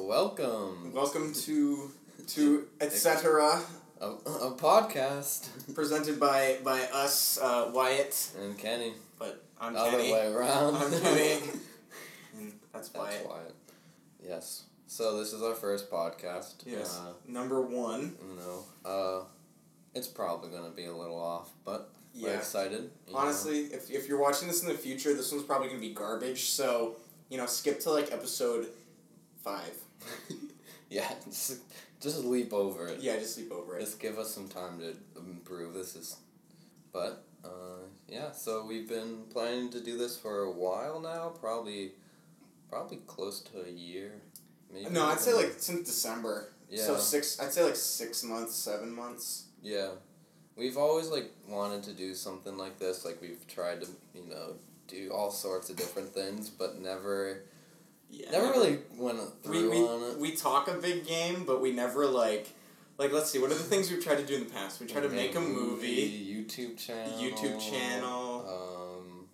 welcome. Welcome to to etc. A, a podcast. presented by by us, uh, Wyatt. And Kenny. But I'm Other Kenny. way around. I'm Kenny. And that's That's Wyatt. Wyatt. Yes. So this is our first podcast. Yes. Uh, Number one. you know, uh, it's probably gonna be a little off, but we're Yeah. excited. you know. Honestly, if, if you're watching this in the future, this one's probably gonna be garbage. So you know, skip to like episode five. yeah. Just, just leap over it. Yeah, just sleep over it. Just give us some time to improve. This is, but uh, yeah. So we've been planning to do this for a while now. Probably, probably close to a year. Maybe. No, I'd say like since December. Yeah. So six. I'd say like six months, seven months. Yeah, we've always like wanted to do something like this. Like we've tried to, you know, do all sorts of different things, but never, Yeah. never really went we, through we, on it. we talk a big game, but we never like like let's see, what are the things we've tried to do in the past? We tried to make a movie, YouTube channel, YouTube channel, um,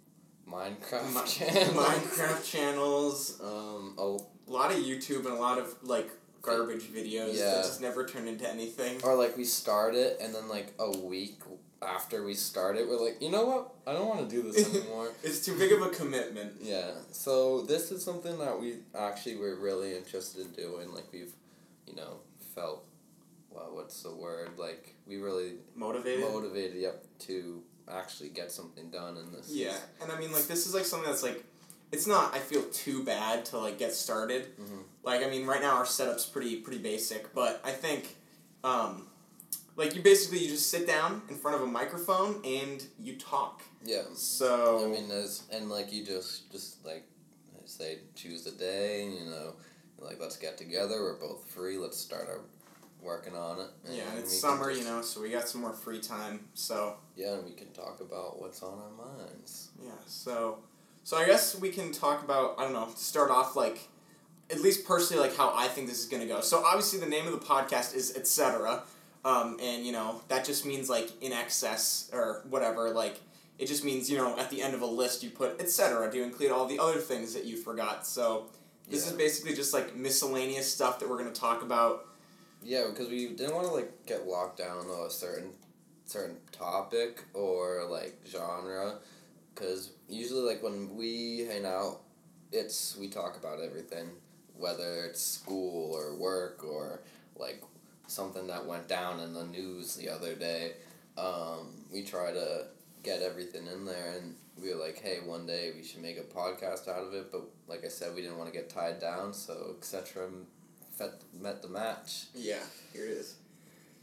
Minecraft Mi- channel, Minecraft channels, um, oh, a lot of YouTube and a lot of like garbage videos Yeah. that just never turned into anything. or like we start it and then like a week after we started, we're like, you know what? I don't want to do this anymore. It's too big of a commitment. Yeah, so this is something that we actually were really interested in doing. Like we've, you know, felt, well, what's the word? Like we really Motivated. motivated, yep, to actually get something done in this. yeah, and I mean like this is like something that's like it's not I feel too bad to like get started. Mhm. Like I mean right now our setup's pretty pretty basic, but I think um like you basically you just sit down in front of a microphone and you talk. Yeah. So I mean, there's and like you just just like say, choose a day. You know, like let's get together. We're both free. Let's start our working on it. yeah, it's summer, just- you know, so we got some more free time. So Yeah, and we can talk about what's on our minds. yeah, so so I guess we can talk about I don't know start off like at least personally like how I think this is gonna go. So obviously the name of the podcast is etc. Um, and you know that just means like in excess or whatever like it just means you know at the end of a list you put etc. to include all the other things that you forgot. So this Yeah. is basically just like miscellaneous stuff that we're gonna talk about. Yeah, because we didn't want to like get locked down on a certain certain topic or like genre, because usually like when we hang out, it's we talk about everything, whether it's school or work or like something that went down in the news the other day. Um, we try to get everything in there, and we were like, hey, one day we should make a podcast out of it. But like I said, we didn't want to get tied down, so etc. Met, the match. Yeah, here it is.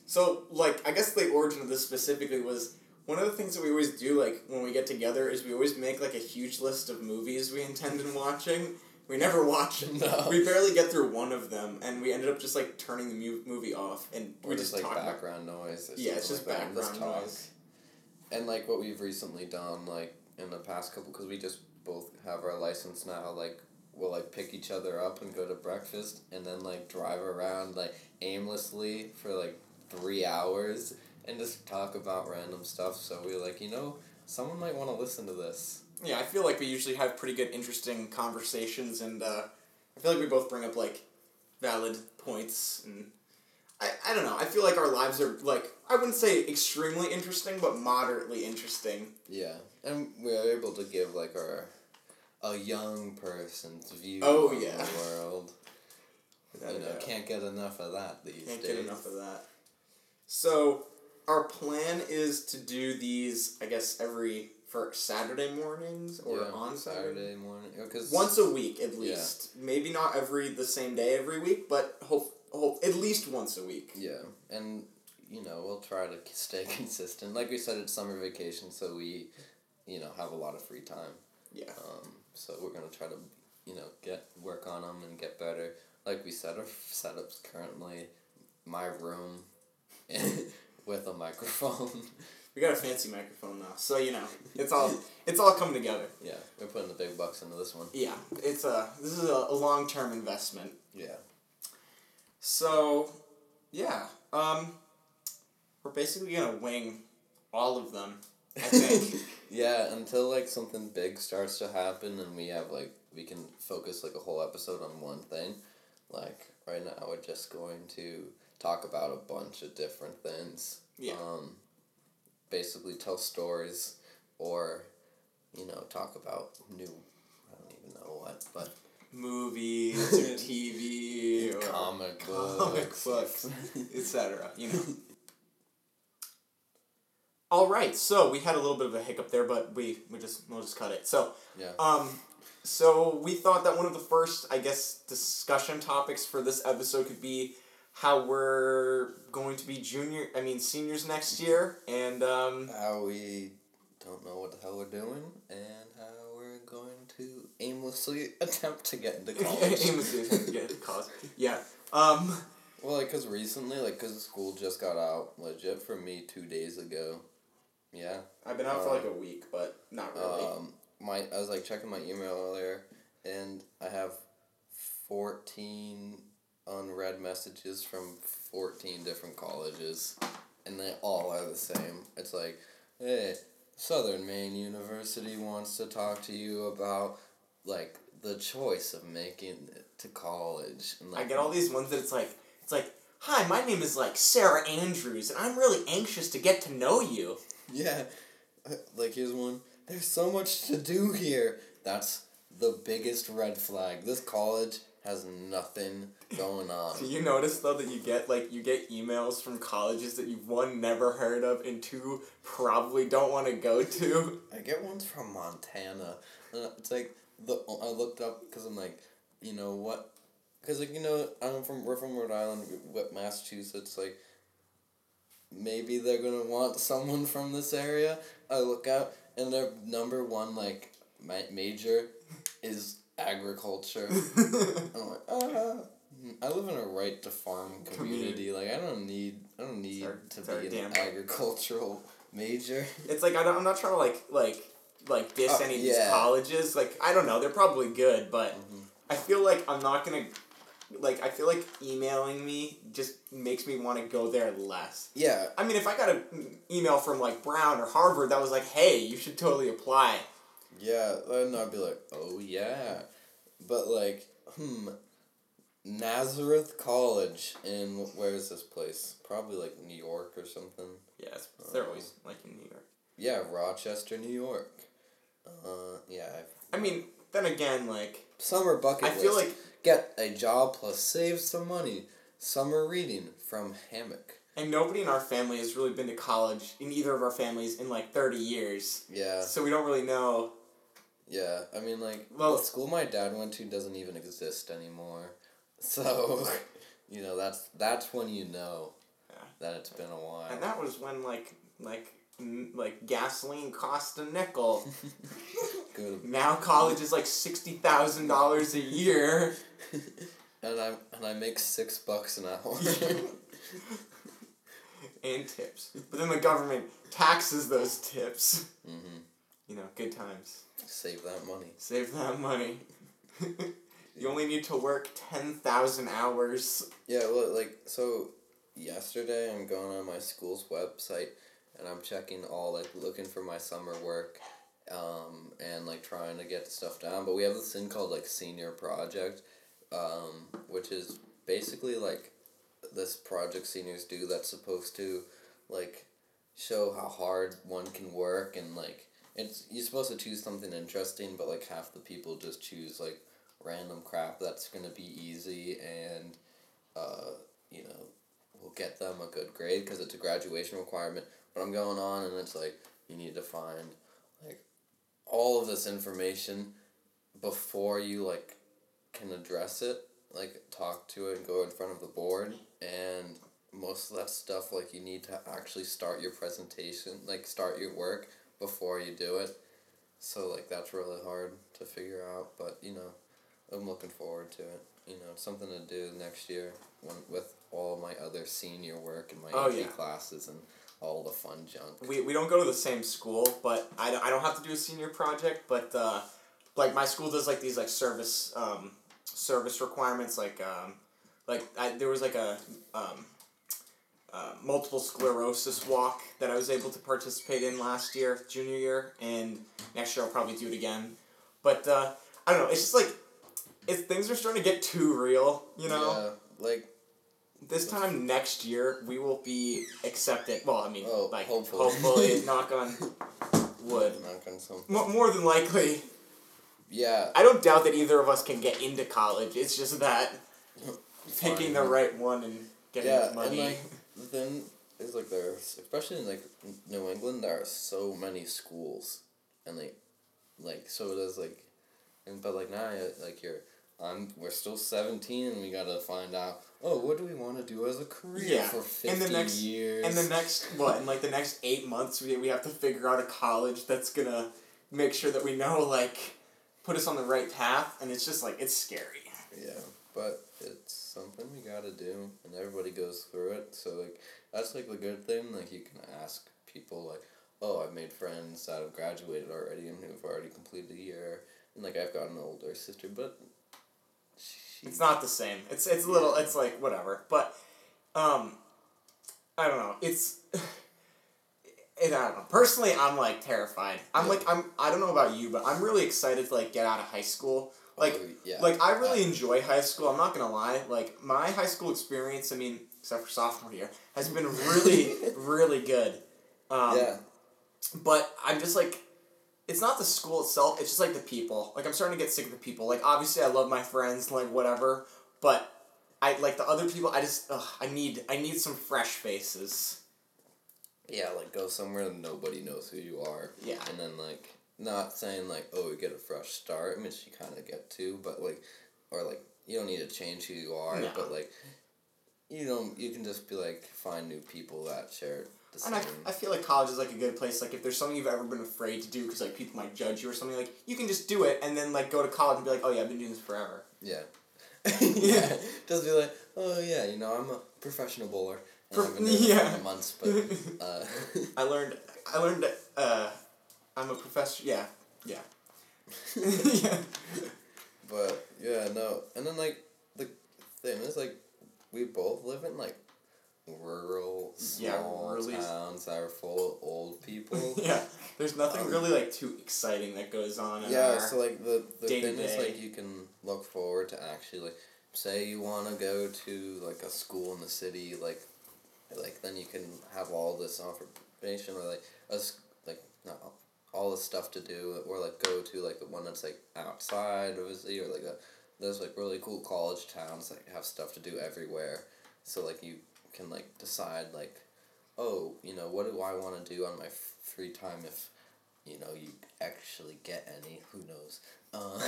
So, like, I guess the origin of this specifically was one of the things that we always do, like, when we get together, is we always make, like, a huge list of movies we intend on watching. We never watch them. No. We barely get through one of them, and we ended up just, like, turning the mu- movie off, and Or we just, just, like about background noise. Yeah, it's just like background noise. And like what we've recently done, like in the past couple, because we just both have our license now. Like we'll like pick each other up and go to breakfast, and then like drive around like aimlessly for like three hours and just talk about random stuff. So we were like, you know, someone might want to listen to this. Yeah, I feel like we usually have pretty good, interesting conversations, and uh, I feel like we both bring up like valid points, and I, I don't know. I feel like our lives are like I wouldn't say extremely interesting, but moderately interesting. Yeah, and we are able to give like our a young person's view Oh, on yeah. the world. Without you know, doubt. can't get enough of that these Can't days. get enough of that. So our plan is to do these, I guess, every for Saturday mornings or yeah, on Saturday. Saturday morning. Because Once a week at least. Yeah. Maybe not every the same day every week, but hope hope at least once a week. Yeah, and you know we'll try to stay consistent. Like we said, it's summer vacation, so we, you know, have a lot of free time. Yeah. Um, so we're gonna try to, you know, get work on them and get better. Like we said, our setup's currently my room, with a microphone. We got a fancy microphone now, so you know it's all it's all coming together. yeah, we're putting the big bucks into this one. Yeah, it's a this is a, a long term investment. Yeah. So, yeah, um, we're basically gonna wing all of them. I think. yeah, until like something big starts to happen and we have like we can focus like a whole episode on one thing. like right now we're just going to talk about a bunch of different things. Yeah. Um, basically tell stories or, you know, talk about new. I don't even know what, but Movies or TV or comic comic books, books, etc. You know. All right, so we had a little bit of a hiccup there, but we we just we'll just cut it. So yeah. Um, so we thought that one of the first, I guess, discussion topics for this episode could be how we're going to be junior, I mean seniors next year, and um, how we don't know what the hell we're doing and how we're going to aimlessly attempt to get into college. aimlessly attempt to get into college. Yeah. Um, well, like, cause recently, like, cause school just got out, legit for me two days ago. Yeah. I've been out for like a week, but not really. Um, my I was like checking my email earlier, and I have fourteen unread messages from fourteen different colleges, and they all are the same. It's like, hey, Southern Maine University wants to talk to you about like the choice of making it to college. And, like, I get all these ones that it's like it's like, hi, my name is like Sarah Andrews, and I'm really anxious to get to know you. Yeah, like here's one. There's so much to do here. That's the biggest red flag. This college has nothing going on. Do you notice though that you get like you get emails from colleges that you've one never heard of and two probably don't want to go to? I get ones from Montana. Uh, it's like the I looked up because I'm like, you know what? Because like you know I'm from we're from Rhode Island, what Massachusetts like. Maybe they're gonna want someone from this area. I look out and their number one like ma- major is agriculture. I'm like, ah. I live in a right to farm community. Like I don't need I don't need our- to be an damn- agricultural major. it's like I don't, I'm not trying to like like like diss Uh, any of these colleges. Like I don't know, they're probably good, but Mhm. I feel like I'm not gonna like I feel like emailing me just makes me want to go there less. Yeah, I mean, if I got an email from like Brown or Harvard that was like, "Hey, you should totally apply," yeah, then I'd be like, oh yeah, but like, hmm, Nazareth College in where is this place? Probably like New York or something. yeah, it's, they're always like in New York. Yeah, Rochester, New York. Uh, yeah. I. I mean, then again, like Summer bucket I feel like Get a job plus save some money. Summer reading from Hammock. And nobody in our family has really been to college in either of our families in like 30 years. Yeah, So we don't really know. yeah. I mean, like, Well- the school my dad went to doesn't even exist anymore. So, you know, that's that's when you know Yeah. that it's been a while. And that was when like like like gasoline cost a nickel. Good. now college is like $60,000 a year. and I and I make six bucks an hour. and tips. But then the government taxes those tips. mm-hmm. You know, good times. Save that money. Save that money. You only need to work 10,000 hours. Yeah, well, like so. Yesterday, I'm going on my school's website, and I'm checking all like looking for my summer work, um, and like trying to get stuff down. But we have this thing called like senior project, um, which is basically like this project seniors do that's supposed to like show how hard one can work and like it's you're supposed to choose something interesting but like half the people just choose like random crap that's gonna be easy and uh, you know will get them a good grade because it's a graduation requirement. But i'm going on and it's like you need to find like all of this information before you like can address it. Like talk to it and go in front of the board and most of that stuff like you need to actually start your presentation like start your work before you do it. So like that's really hard to figure out but you know i'm looking forward to it you know it's something to do next year when, with all my other senior work and my Oh, AP yeah. classes and all the fun junk We, we don't go to the same school, but I, don't- I don't have to do a senior project, but uh, like my school does like these like service um, service requirements like um, like I, there was like a um, uh, multiple sclerosis walk that I was able to participate in last year, junior year, and next year I'll probably do it again. But uh, I don't know. It's just like it's things are starting to get too real. You know. Yeah, like This time next year, we will be accepted. Well, I mean, Oh, like hopefully. hopefully, knock on wood. Knock on some. Mo- more than likely, Yeah. I don't doubt that either of us can get into college. It's just that picking the right one and getting Yeah, the money. and like the thing is like there's especially in like New England there are so many schools, and like, like so there's like, and but like now like you're. I'm, we're still 17 and we gotta find out, oh, what do we want to do as a career Yeah, for 50 in the next- years? And the next what? In like the next eight months, we we have to figure out a college that's gonna make sure that we know like put us on the right path, and it's just like it's scary. Yeah, but it's something we gotta do, and everybody goes through it. So like that's like the good thing. Like you can ask people like, oh, I've made friends that have graduated already and who've already completed a year, and like I've got an older sister, but It's not the same. It's it's a little. It's like whatever. But, um, I don't know. It's. It, I don't know. Personally, I'm like terrified. I'm Yeah. like I'm. I don't know about you, but I'm really excited to like get out of high school. Like oh, yeah, like I really enjoy high school. I'm not gonna lie. Like my high school experience. I mean, except for sophomore year, has been really really good. Um, yeah, But I'm just like, it's not the school itself. It's just like the people. Like I'm starting to get sick of the people. Like obviously I love my friends. Like whatever. But I like the other people. I just ugh, I need I need some fresh faces. yeah. Like go somewhere and nobody knows who you are. Yeah. and then like not saying like oh you get a fresh start. I mean you kind of get to, but like or like you don't need to change who you are, No. but like you don't you can just be like find new people that share the same. And I, I feel like college is like a good place. Like if there's something you've ever been afraid to do because like people might judge you or something, like you can just do it and then like go to college and be like, oh yeah, I've been doing this forever. Yeah. yeah. Just be like, oh yeah, you know, I'm a professional bowler. And Pro- I've been doing yeah. for months, but uh, I learned. I learned. Uh, I'm a professor. Yeah. Yeah. yeah. but yeah, no. And then like the thing is like we both live in like rural Yeah, small really- towns that are full of old people. yeah. There's nothing Um, really like too exciting that goes on. In yeah, so like the the thing is like you can look forward to actually like say you want to go to like a school in the city like like then you can have all this information or like us like not all- the stuff to do or like go to like the one that's like outside city or like a there's like really cool college towns that have stuff to do everywhere so like you can like decide like oh you know what do i want to do on my f- free time if you know you actually get any? Who knows? Uh,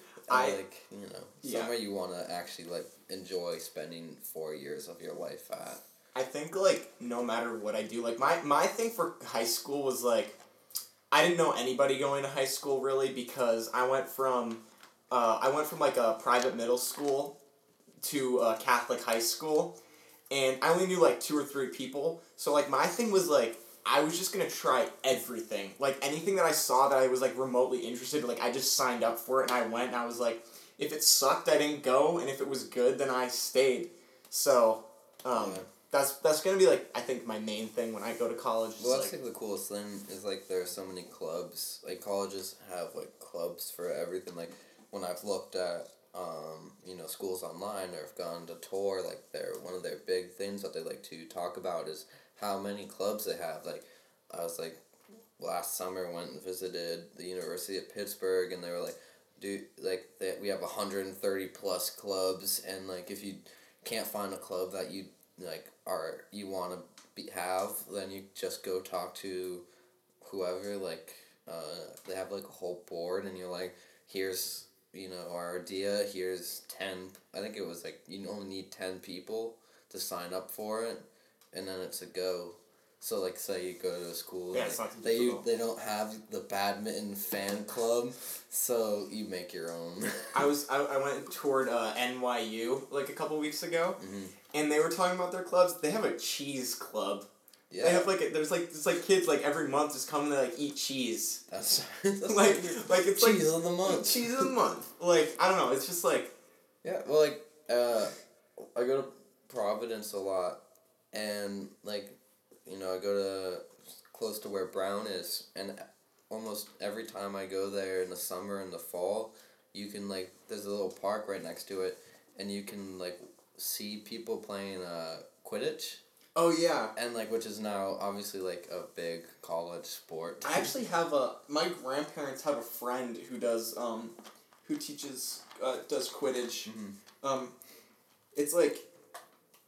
I- like you know Yeah. somewhere you want to actually like enjoy spending four years of your life at. I think like no matter what I do, like my my thing for high school was like I didn't know anybody going to high school really because I went from uh, I went from like a private middle school to a Catholic high school, and I only knew like two or three people. So like my thing was like I was just gonna try everything, like anything that I saw that I was like remotely interested. Like I just signed up for it and I went and I was like, if it sucked, I didn't go, and if it was good, then I stayed. So. Um, Yeah. that's that's gonna be like I think my main thing when I go to college. Well, that's like, like the coolest thing is like there are so many clubs. Like colleges have like clubs for everything. Like when I've looked at um, you know schools online or have gone to tour, like they're one of their big things that they like to talk about is how many clubs they have. Like I was like last summer went and visited the University of Pittsburgh and they were like, dude, like we have hundred and thirty plus clubs and like if you can't find a club that you like are you want to be, have then you just go talk to whoever like uh, they have like a whole board and you're like here's you know our idea here's 10 i think it was like you only need 10 people to sign up for it and then it's a go so like say you go to a school Yeah, like, it's not too they difficult. they don't have the badminton fan club so you make your own I was I, I went and toured uh, NYU like a couple weeks ago, Mhm. and they were talking about their clubs. They have a cheese club. Yeah They have like a, there's like it's like kids like every month just come to like eat cheese. that's, that's like like it's like cheese of the month cheese of the month. Like I don't know. It's just like Yeah, well, like, uh, I go to Providence a lot, and, like, you know, I go to close to where Brown is, and almost every time I go there in the summer and the fall, you can like there's a little park right next to it, and you can like see people playing uh, Quidditch. Oh yeah. And like which is now obviously like a big college sport. I actually have a my grandparents have a friend who does um who teaches uh, does Quidditch. Mhm. Um it's like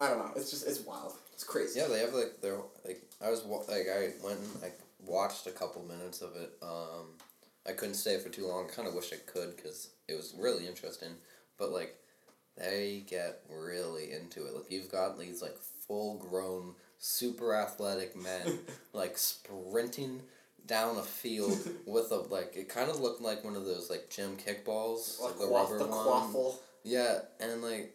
I don't know, it's just it's wild. It's crazy. Yeah, they have like their like I was like I went and like watched a couple minutes of it. Um, I couldn't stay for too long. Kind of wish I could because it was really interesting. But like, they get really into it. Like you've got these like full grown, super athletic men like sprinting down a field with a like it kind of looked like one of those like gym kickballs, Like like the quaff, rubber the one. quaffle. Yeah, and like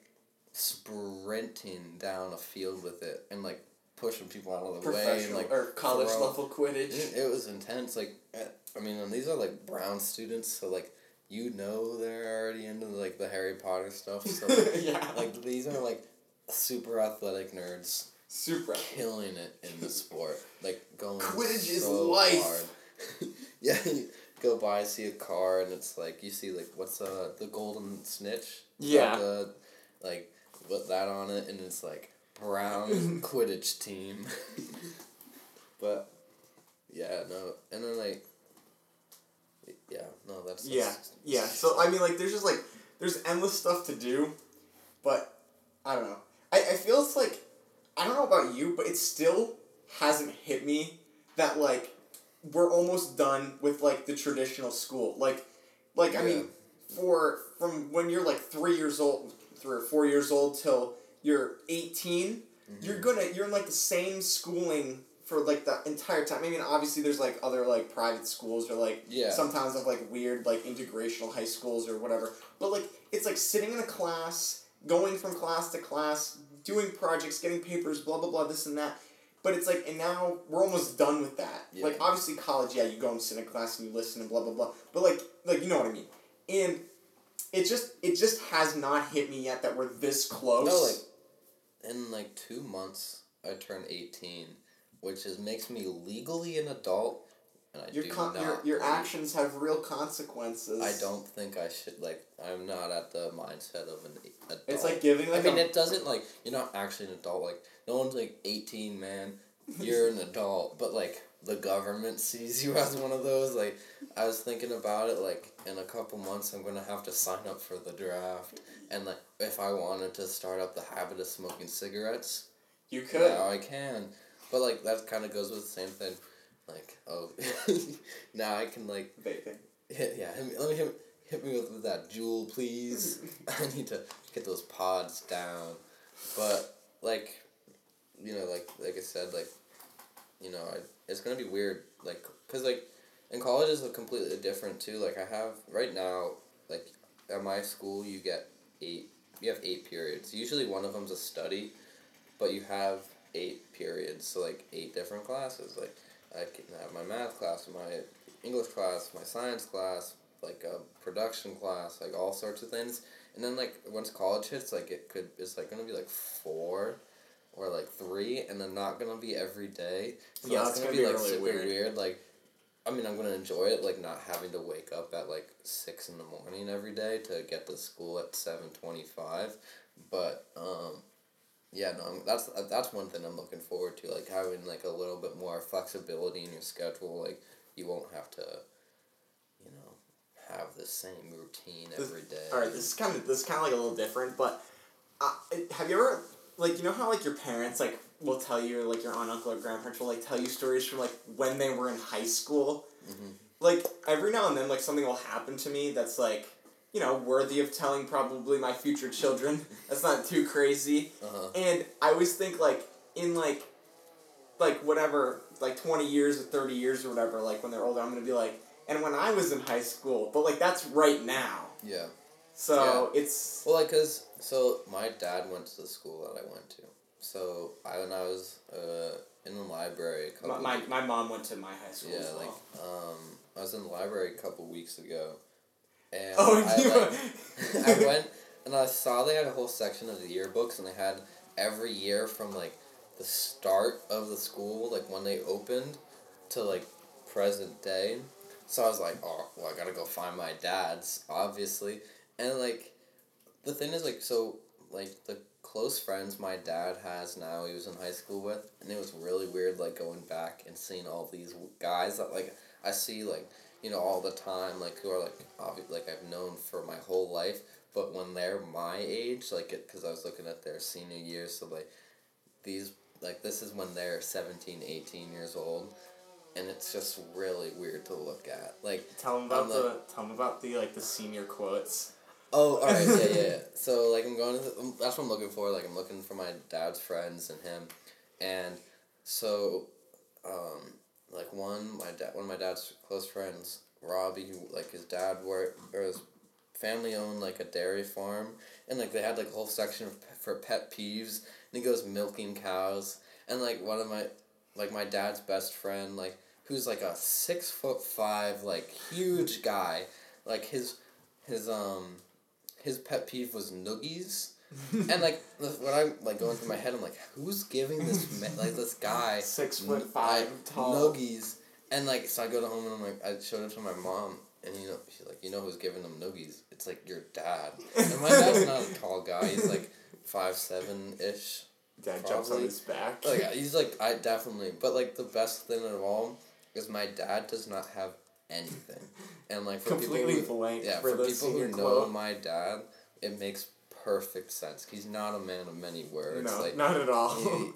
sprinting down a field with it and like pushing people out of the way and like or college throw- level Quidditch. it, was intense. Like, eh, I mean, and these are like brown students, so like you know they're already into like the Harry Potter stuff. So like, yeah. like these are like super athletic nerds super. killing it in the sport. Like going Quidditch is so life. hard. yeah, you go by see a car and it's like you see like what's uh the golden snitch. Yeah. Like, the, like put that on it and it's like brown Quidditch team. but yeah, no, and then like yeah, no, that's, Yeah, yeah. So I mean, like, there's just like there's endless stuff to do, but I don't know. I I feel it's like I don't know about you, but it still hasn't hit me that like we're almost done with like the traditional school. Like, like I mean, for from when you're like three years old, three or four years old till you're 18 you you're gonna you're in like the same schooling for like the entire time. I mean, obviously there's like other like private schools or like Yeah. sometimes of like weird like integrational high schools or whatever. But like it's like sitting in a class, going from class to class, doing projects, getting papers, blah blah blah, this and that. But it's like, and now we're almost done with that. Yeah. Like obviously college, yeah, you go and sit in class and you listen and blah blah blah. But like, like you know what I mean. And it just it just has not hit me yet that we're this close. No, like in like two months, I turn eighteen, which is makes me legally an adult, and I your do con- not. your your believe- actions have real consequences. I don't think I should like. I'm not at the mindset of an adult. It's like giving like I mean, a, it doesn't like you're not actually an adult. Like no one's like eighteen, man. You're an adult, but like the government sees you as one of those. Like I was thinking about it. Like in a couple months, I'm gonna have to sign up for the draft, and like if I wanted to start up the habit of smoking cigarettes, you could. now I can. But like that kind of goes with the same thing. Like oh, now I can like Vaping. hit yeah. Hit me, let me hit, hit me with, with that JUUL, please. I need to get those pods down. But like, you know, like like I said, like, you know, I, it's gonna be weird, like, cause like, in college is completely different too. Like I have right now, like, at my school you get eight. You have eight periods. Usually one of them's a study, but you have eight periods. So like eight different classes. Like I can have my math class, my English class, my science class, like a production class, like all sorts of things. And then like once college hits, like it could it's like gonna be like four or like three, and then not gonna be every day. So Yeah, that's it's gonna, gonna be be like really super weird. weird. Like, I mean, I'm gonna enjoy it, like not having to wake up at like six in the morning every day to get to school at seven twenty five. But um, yeah, no, I'm- that's that's one thing I'm looking forward to, like having like a little bit more flexibility in your schedule. Like you won't have to, you know, have the same routine This- every day. All right, this is kind of this is kind of like a little different, but uh, have you ever like you know how like your parents like will tell you or like your aunt, uncle, or grandparents will like tell you stories from like when they were in high school. Mhm. Like every now and then, like something will happen to me that's like you know worthy of telling probably my future children. that's not too crazy. Uh-huh. And I always think like in like like whatever like twenty years or thirty years or whatever, like when they're older, I'm gonna be like, and when I was in high school, but like that's right now. Yeah. So it's Well, like, cause so my dad went to the school that I went to. So I when I was uh, in the library a couple. my, my, my mom went to my high school. yeah, as well. like um, I was in the library a couple weeks ago, and oh, I, you like, I went and I saw they had a whole section of the yearbooks, and they had every year from like the start of the school, like when they opened, to like present day. So I was like, oh, well, I gotta go find my dad's, obviously. And, like, the thing is, like, so, like, the close friends my dad has now, he was in high school with, and it was really weird, like, going back and seeing all these guys that, like, I see, like, you know, all the time, like, who are, like, obvi- like, I've known for my whole life, but when they're my age, like, because I was looking at their senior year, so, like, these, like, this is when they're 17, 18 years old, and it's just really weird to look at. Like, Tell them about I'm the tell them about the like the senior quotes. Oh, all right, yeah, yeah. yeah. So like I'm going to the, that's what I'm looking for. Like I'm looking for my dad's friends and him, and so, um, like one my dad one of my dad's close friends, Robbie, who like his dad worked or his family owned like a dairy farm, and like they had like a whole section for pet peeves, and he goes milking cows, and like one of my like my dad's best friend like who's like a six foot five like huge guy, like his his um his pet peeve was noogies. And like when I'm like going through my head, I'm like, who's giving this ma- like this guy six foot five like, tall. noogies? And like so, I go to home and I'm like, I showed it to my mom, and you know, she's like, you know who's giving them noogies? It's like your dad. And my dad's not a tall guy. He's like five seven ish. Dad jumps on his back. Like he's like I definitely, but like the best thing of all is my dad does not have anything, and like for Completely people who, blank yeah for for, people who know quote. my dad, it makes perfect sense. He's not a man of many words. no, like not at all. he-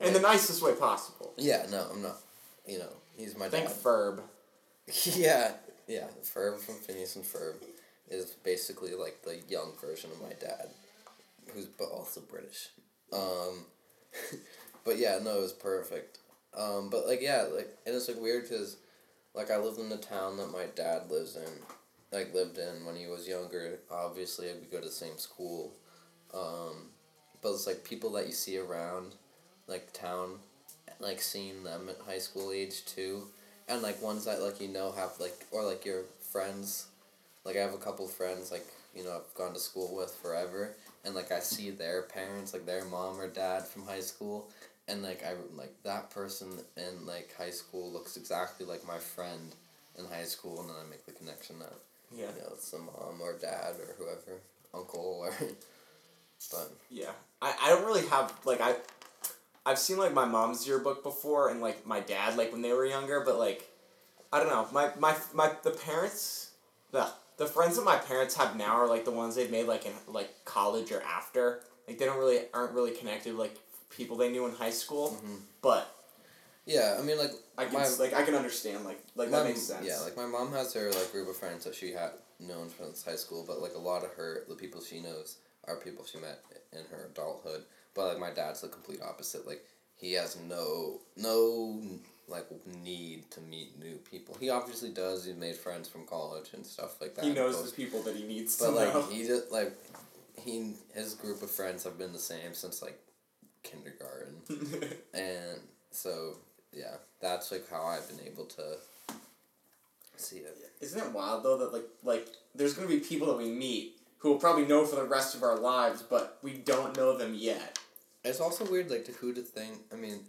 In the nicest way possible. yeah, no, I'm not. You know, he's my dad. Think dad. Ferb. yeah, yeah. Ferb from Phineas and Ferb is basically like the young version of my dad, who's but also British. Um, but yeah, no, it was perfect. Um, but like yeah, like and it's like weird because, like I lived in the town that my dad lives in, like lived in when he was younger. Obviously, we go to the same school, um, but it's like people that you see around, like town, like seeing them at high school age too. And like ones that like you know have like or like your friends like i have a couple friends like you know i've gone to school with forever. And like i see their parents like their mom or dad from high school. And like i like that person in like high school looks exactly like my friend in high school. And then i make the connection that Yeah. you know it's the mom or dad or whoever uncle or but Yeah. I, I don't really have like I I've seen like my mom's yearbook before and like my dad like when they were younger, but like I don't know. My my my the parents the the friends that my parents have now are like the ones they've made like in like college or after. Like they don't really aren't really connected like people they knew in high school. Mhm. But yeah i mean like I can My- like I can understand like like that makes sense. Yeah, like my mom has her like group of friends that she had known since high school, but like a lot of her the people she knows are people she met in her adulthood. But like my dad's the complete opposite. Like he has no no like need to meet new people. He obviously does. He made friends from college and stuff like that. he knows the people that he needs but to like know. he just like he his group of friends have been the same since like kindergarten. And so yeah, that's like how I've been able to see it. Isn't it wild though that like like there's gonna be people that we meet who will probably know for the rest of our lives, but we don't know them yet. It's also weird, like, to who to think. I mean,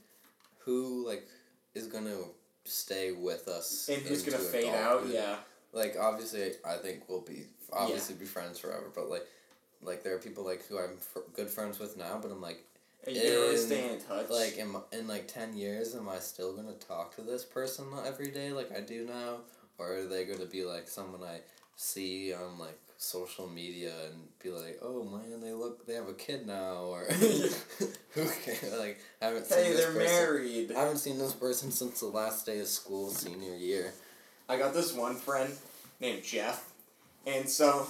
who like is gonna stay with us And who's gonna fade out? Yeah. Like, obviously, I think we'll be obviously be friends forever. But like, like there are people like who I'm fr- good friends with now, but I'm like, And you really In, stay in touch. like, in in like ten years, am I still gonna talk to this person every day like I do now, or are they gonna be like someone I see on like social media and be like, oh man, they look, they have a kid now, or who ca- like haven't seen hey, this they're person. married. I haven't seen this person since the last day of school, senior year. I got this one friend named Jeff, and so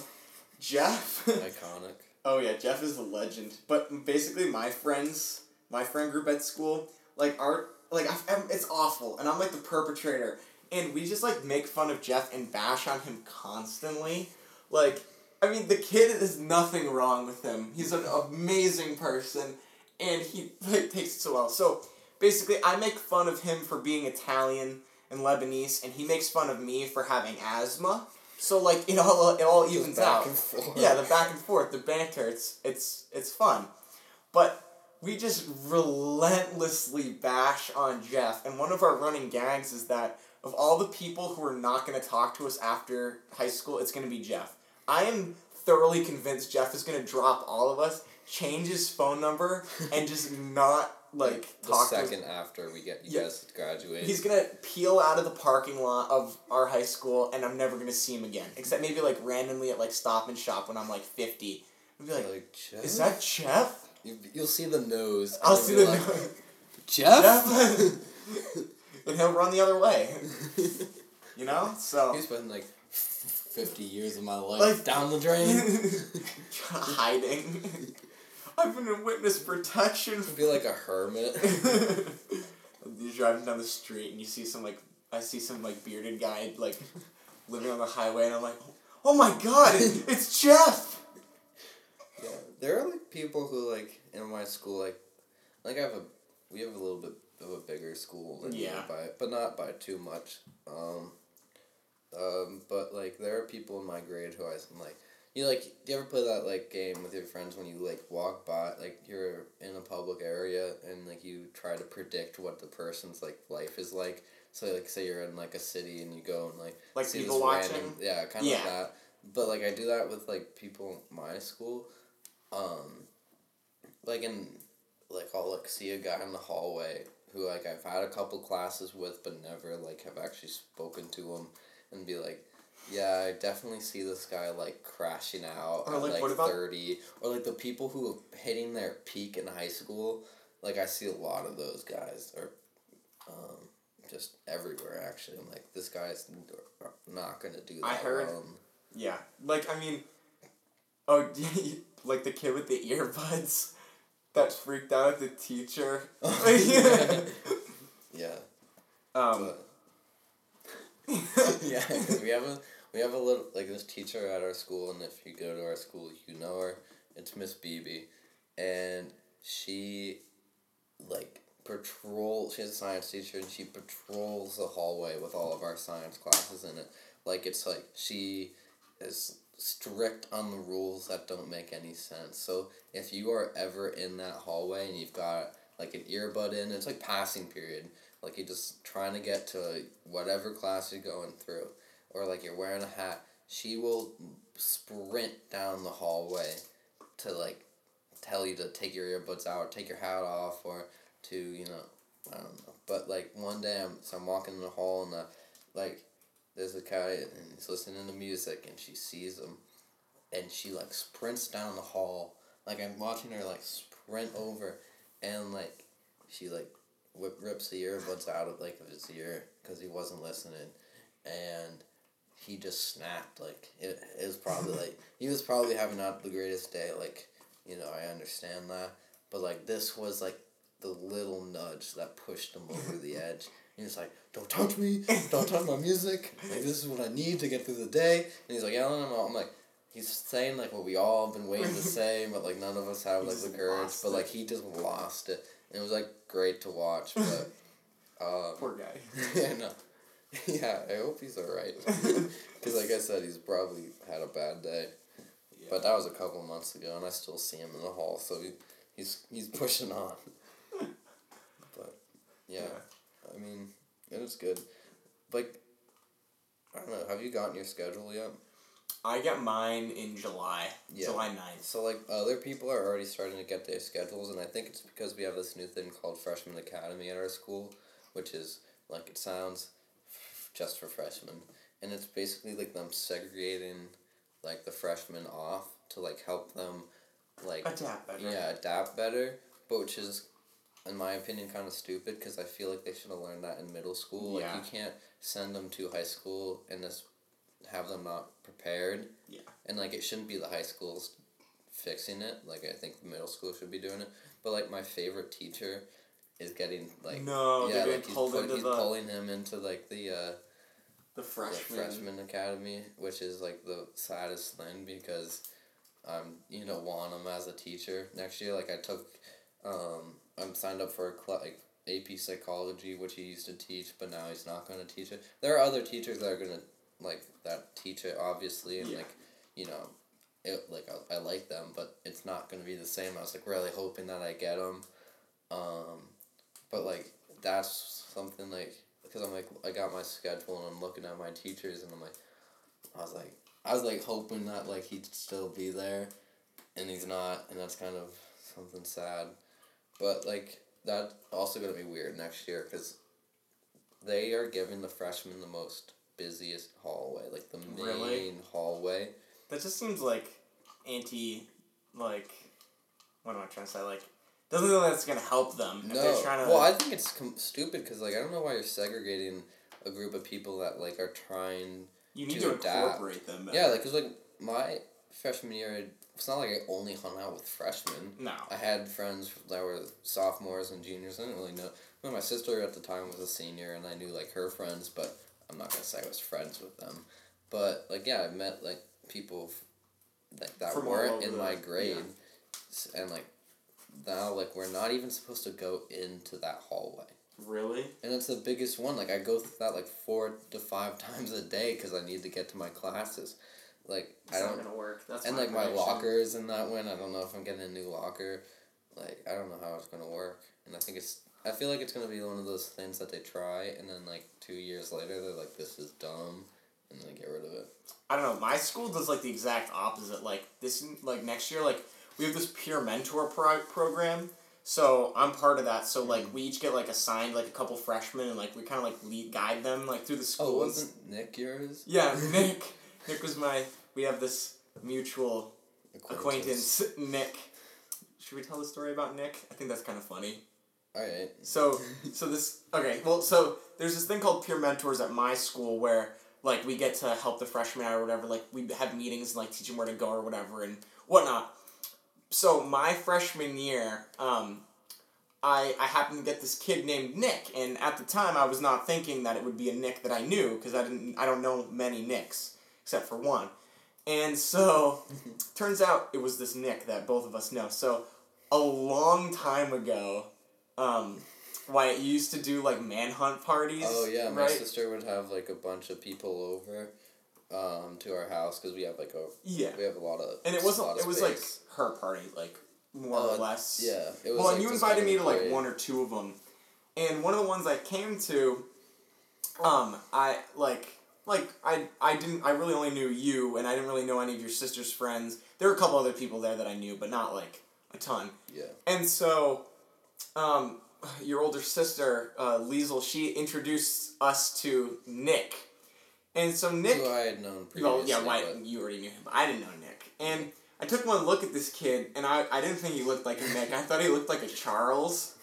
Jeff. Iconic. Oh yeah, Jeff is a legend. But basically, my friends, my friend group at school, like are like I'm, it's awful, and I'm like the perpetrator, and we just like make fun of Jeff and bash on him constantly. Like, I mean, the kid is nothing wrong with him. He's an amazing person, and he like, takes it so well. So basically, I make fun of him for being Italian and Lebanese, and he makes fun of me for having asthma. So like it all it all evens back out. and forth. Yeah, the back and forth, the banter, it's it's it's fun. But we just relentlessly bash on Jeff, and one of our running gags is that of all the people who are not going to talk to us after high school, it's going to be Jeff. I am thoroughly convinced Jeff is going to drop all of us, change his phone number, and just not like the talk to second after we get you Yeah. guys graduate. He's gonna peel out of the parking lot of our high school, and I'm never gonna see him again. Except maybe like randomly at like Stop and Shop when I'm like fifty. I'd be like, like? "Is that Jeff?" You, you'll see the nose. I'll see the like, nose. Jeff. Jeff? and he'll run the other way. You know, so He's been like fifty years of my life Like- down the drain. hiding. I've been in witness protection. Be like a hermit. You're driving down the street and you see some like I see some like bearded guy like living on the highway and I'm like, oh my god, it's Jeff. Yeah, there are like people who like in my school like, like I have a, we have a little bit of a bigger school than Yeah. by but not by too much. Um, um, but like there are people in my grade who I am like, you like, do you ever play that like game with your friends when you like walk by like you're in a public area and like you try to predict what the person's like life is like. So like say you're in like a city and you go and like Like see people watching. random- yeah, kind of Yeah. like that. But like I do that with like people in my school. Um, like in like I'll like see a guy in the hallway who like I've had a couple classes with but never like have actually spoken to him and be like, yeah, I definitely see this guy like crashing out Or, at like, like, what about- thirty or like the people who are hitting their peak in high school. Like I see a lot of those guys or, um, just everywhere actually. I'm like this guy's not gonna do that. I heard- well. Yeah, like I mean, oh, like the kid with the earbuds that freaked out at the teacher. yeah. um, But yeah, we have a we have a little like this teacher at our school, and if you go to our school, you know her. It's Miss Beebe, and she like patrol. She's a science teacher, and she patrols the hallway with all of our science classes in it. Like it's like she is strict on the rules that don't make any sense. So if you are ever in that hallway and you've got like an earbud in, it's like passing period. Like you're just trying to get to whatever class you're going through, or like you're wearing a hat. She will sprint down the hallway to like tell you to take your earbuds out, or take your hat off, or to you know I don't know. But like one day I'm so I'm walking in the hall and the like there's a guy and he's listening to music and she sees him and she like sprints down the hall like I'm watching her like sprint over and like she like whip, rips the earbuds out of like of his ear because he wasn't listening and he just snapped like it, it was probably like he was probably having not the greatest day like you know I understand that. But like this was like the little nudge that pushed him over the edge. And he's like don't touch me. Don't touch my music. Like this is what I need to get through the day. And he's like yelling him I'm like he's saying like what we all have been waiting to say but like none of us have like the courage but like he just lost it. And it was like great to watch but um poor guy. yeah, no. Yeah, I hope he's alright. Because, like I said, he's probably had a bad day. But that was a couple months ago, and I still see him in the hall, so he, he's he's pushing on. But, yeah, I mean, it was good. Like, I don't know, have you gotten your schedule yet? I get mine in July. Yeah. July 9th. So, like, other people are already starting to get their schedules, and I think it's because we have this new thing called Freshman Academy at our school, which is, like, it sounds just for freshmen. And it's basically, like, them segregating, like, the freshmen off to, like, help them, like, Adapt better. yeah, adapt better, but which is, in my opinion, kind of stupid because I feel like they should have learned that in middle school. Like, Yeah. you can't send them to high school and just have them not prepared. Yeah. And, like, it shouldn't be the high schools fixing it. Like, I think the middle school should be doing it. But, like, my favorite teacher is getting, like, no, yeah, like, he's, pulled he's the, pulling him into, like, the, uh, the the freshman. freshman academy, which is like the saddest thing because um you know want him as a teacher next year. Like I took, um, I'm signed up for a cl- like AP psychology, which he used to teach, but now he's not going to teach it. There are other teachers that are gonna like that teach it, obviously, and Yeah. like you know, it like I, I like them, but it's not gonna be the same. I was like really hoping that I get them, um, but like that's something like because I'm like I got my schedule and I'm looking at my teachers and I'm like, I was like I was like hoping that like he'd still be there, and he's not, and that's kind of something sad, but like that also gonna be weird next year because they are giving the freshmen the most busiest hallway, like the main Really? hallway. That just seems like anti, like, what am I trying to say? Like, doesn't look like that's gonna help them. if No, they're trying to. well, I think it's com- stupid because like I don't know why you're segregating a group of people that like are trying. you need to to adapt. incorporate them. Better. Yeah, like cause like my freshman year, it's not like I only hung out with freshmen. no. I had friends that were sophomores and juniors. I didn't really know. Well, my sister at the time was a senior, and I knew like her friends, but I'm not gonna say I was friends with them. But like yeah, I met like people like that From weren't in my grade, yeah. And like now like we're not even supposed to go into that hallway. Really? And it's the biggest one. Like I go through that like four to five times a day because I need to get to my classes. Like It's I not don't gonna work. That's and my like my prediction. lockers in that one, I don't know if I'm getting a new locker. Like I don't know how it's gonna work, and I think it's. I feel like it's gonna be one of those things that they try, and then like two years later, they're like, "This is dumb," and then get rid of it. I don't know. My school does like the exact opposite. Like this, like next year, like we have this peer mentor pro- program. So I'm part of that. So like mm-hmm. we each get like assigned like a couple freshmen and like we kind of like lead guide them like through the Oh, school. wasn't Nick yours? yeah, Nick. Nick was my. We have this mutual acquaintance, Nick. Should we tell the story about Nick? I think that's kind of funny. All right. So so this okay well so there's this thing called peer mentors at my school where like we get to help the freshmen out or whatever like we have meetings and like teach them where to go or whatever and whatnot. So my freshman year, um, I I happened to get this kid named Nick and at the time I was not thinking that it would be a Nick that I knew because I didn't I don't know many Nicks except for one, and so turns out it was this Nick that both of us know. So a long time ago. Um, why you used to do like manhunt parties? Oh yeah, my right? sister would have like a bunch of people over, um, to our house because we have like a Yeah, we have a lot of and it wasn't. It was like her party, like more Uh, or less. yeah. It was. Well, like, and you invited me to like one or two of them, and one of the ones I came to, um, I like like I I didn't I really only knew you, and I didn't really know any of your sister's friends. There were a couple other people there that I knew, but not like a ton. Yeah. And so, um, your older sister, uh, Liesel, she introduced us to Nick. And so Nick, Who I had known previously. well, yeah, but- you already knew him, I didn't know Nick. And I took one look at this kid, and I, I didn't think he looked like a Nick. I thought he looked like a Charles.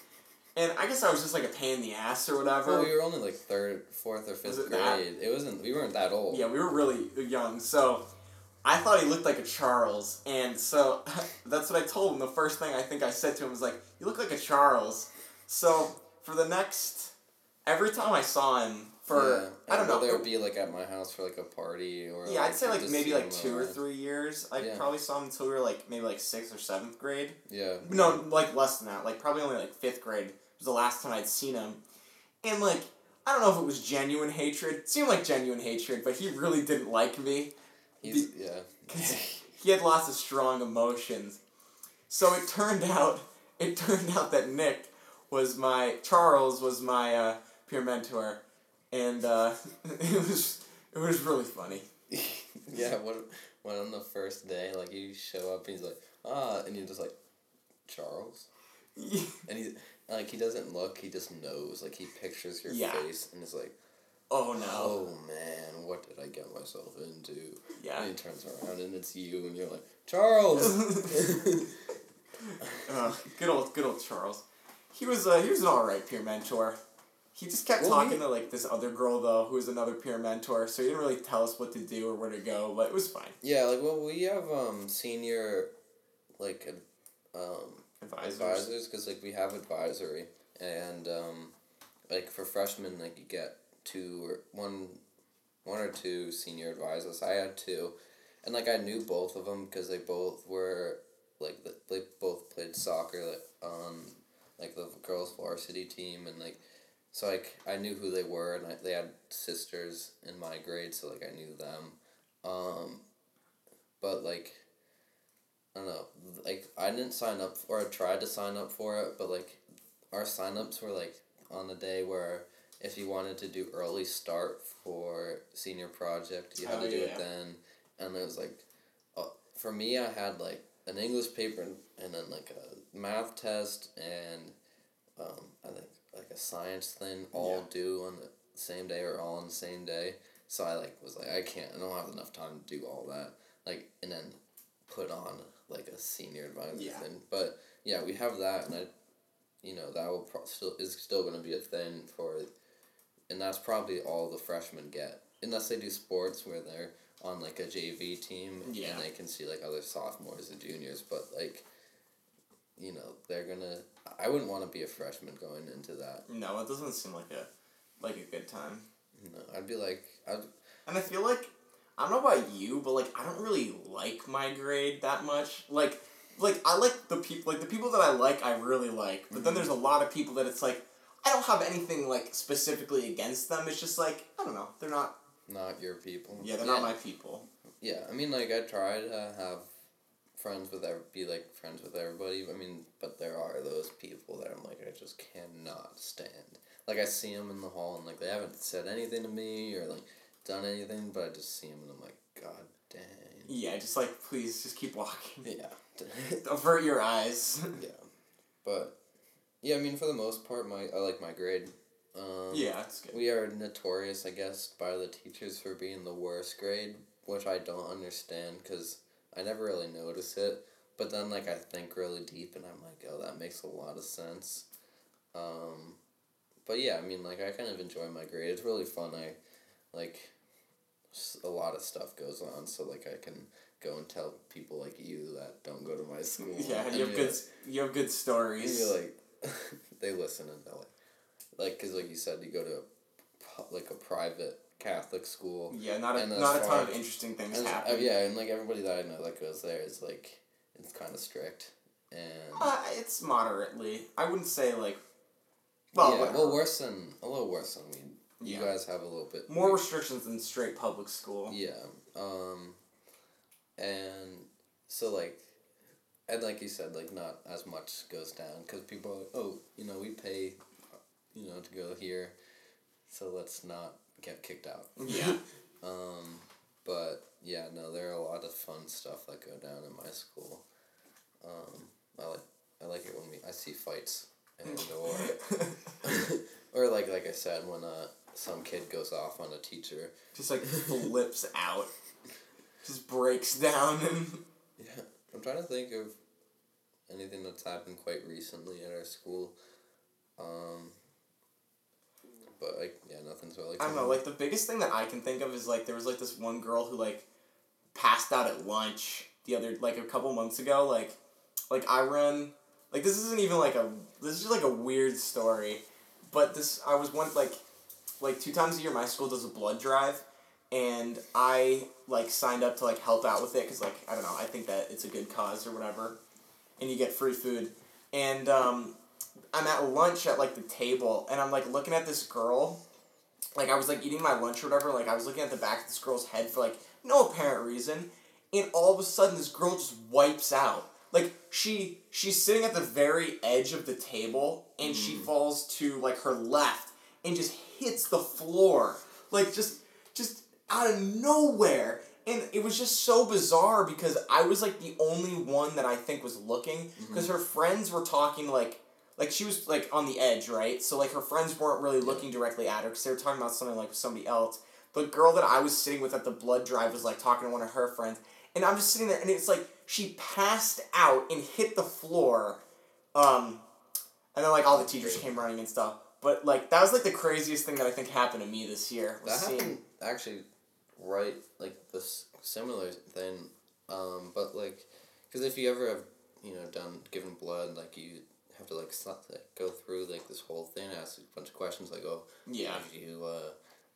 And I guess I was just like a pain in the ass or whatever. Well, we were only like third, fourth, or fifth it that? grade. It wasn't. We weren't that old. Yeah, we were really young, so I thought he looked like a Charles, and so that's what I told him. The first thing I think I said to him was like, "You look like a Charles." So for the next, every time I saw him for Yeah, I don't know, Whether it- it be like at my house for like a party or. yeah, I'd say like maybe like two or three years. I Yeah. probably saw him until we were like maybe like sixth or seventh grade. Yeah. No, like less than that. Like probably only like fifth grade was the last time I'd seen him, and like I don't know if it was genuine hatred. It seemed like genuine hatred, but he really didn't like me. He's yeah. 'Cause he had lots of strong emotions. So it turned out, it turned out that Nick was my Charles was my uh, peer mentor, and uh, it was it was really funny. yeah. What? When on the first day, like you show up, and he's like, ah, and you're just like, Charles, and he's like, he doesn't look, he just knows, like he pictures your Yeah. face, and is like, oh no! oh man, what did I get myself into? Yeah. And he turns around, and it's you, and you're like, Charles. Uh, good old good old Charles. He was uh, he was an alright peer mentor. He just kept Well, talking to like this other girl though, who was another peer mentor. So he didn't really tell us what to do or where to go, but it was fine. yeah, like well, we have um senior, like, um. Advisors. because like we have advisory and um, like for freshmen like you get two or one one or two senior advisors i had two and like i knew both of them because they both were like the, they both played soccer like, on like the girls varsity team and like so like i knew who they were and I, they had sisters in my grade so like i knew them um, but like I don't know. Like I didn't sign up for, or I tried to sign up for it, but like our signups were like on the day where if you wanted to do early start for senior project, you had Oh, to do yeah. it then, and it was like, uh, for me, I had like an English paper and, and then like a math test and, um, I think like a science thing all Yeah. due on the same day or all on the same day. So I like was like I can't I don't have enough time to do all that like and then put on like a senior advisor Yeah. thing. But yeah, we have that, and I, you know, that will pro- still is still going to be a thing for, and that's probably all the freshmen get, unless they do sports where they're on like a JV team Yeah. and they can see like other sophomores and juniors. But like, you know, they're gonna. I wouldn't want to be a freshman going into that. No, it doesn't seem like a like a good time. Know, I'd be like, I'd, And I feel like I don't know about you, but like I don't really like my grade that much. Like like I like the people like the people that I like I really like. But then Mhm. there's a lot of people that it's like I don't have anything like specifically against them. It's just like I don't know. They're not not your people. yeah, they're not my people. Yeah, I mean, like I try to have friends with ev- be like friends with everybody. I mean, but there are those people that I'm like I just cannot stand. Like I see them in the hall and like they haven't said anything to me or like done anything, but I just see them and I'm like, God dang. Yeah, just like please just keep walking. Yeah. Avert your eyes. yeah, but yeah, I mean, for the most part, my I like my grade. Um, yeah, it's good. We are notorious, I guess, by the teachers for being the worst grade, which I don't understand because I never really notice it. But then, like, I think really deep and I'm like, oh, that makes a lot of sense. Um, but yeah, I mean, like, I kind of enjoy my grade. It's really fun. I, like, a lot of stuff goes on, so, like, I can go and tell people like you that don't go to my school. Yeah, you have good you have good stories. you're like, they listen and they're like, like, cause like you said, you go to a, like a private Catholic school. yeah, not a not a ton of interesting things uh, happen. yeah, and like everybody that I know that goes there is like, it's kind of strict, and Uh, it's moderately. I wouldn't say like. Well, yeah, whatever. well, worse than a little worse than we. You Yeah. guys have a little bit more restrictions than straight public school. Yeah. Um, and so like, and like you said, like not as much goes down because people are like, oh, you know, we pay, you know, to go here, so let's not get kicked out. Yeah. Um, but yeah, no, there are a lot of fun stuff that go down in my school. Um, I like I like it when we I see fights and or or like like I said when uh some kid goes off on a teacher. Just like flips out. Just breaks down and. Yeah, I'm trying to think of anything that's happened quite recently at our school. Um, but like, yeah, nothing's really. I don't know, like the biggest thing that I can think of is like there was like this one girl who like passed out at lunch the other like a couple months ago. Like like I run like this isn't even like a this is just like a weird story. But this I was one like like two times a year my school does a blood drive and I like signed up to like help out with it because like I don't know I think that it's a good cause or whatever, and you get free food, and um, I'm at lunch at like the table and I'm like looking at this girl, like I was like eating my lunch or whatever, like I was looking at the back of this girl's head for like no apparent reason, and all of a sudden this girl just wipes out. Like she she's sitting at the very edge of the table and she mm. falls to like her left and just hits the floor. Like just just out of nowhere. And it was just so bizarre because I was like the only one that I think was looking because mm-hmm. her friends were talking like like she was like on the edge, right? So like her friends weren't really looking directly at her because they were talking about something like somebody else. The girl that I was sitting with at the blood drive was like talking to one of her friends, and I'm just sitting there, and it's like she passed out and hit the floor, um, and then like all the teachers came running and stuff. But like that was like the craziest thing that I think happened to me this year. Was that seeing, happened actually, right? Like this similar thing, um, but like, because if you ever have you know done given blood, like you have to like, sl- like go through like this whole thing, ask a bunch of questions, like oh, yeah. have you uh.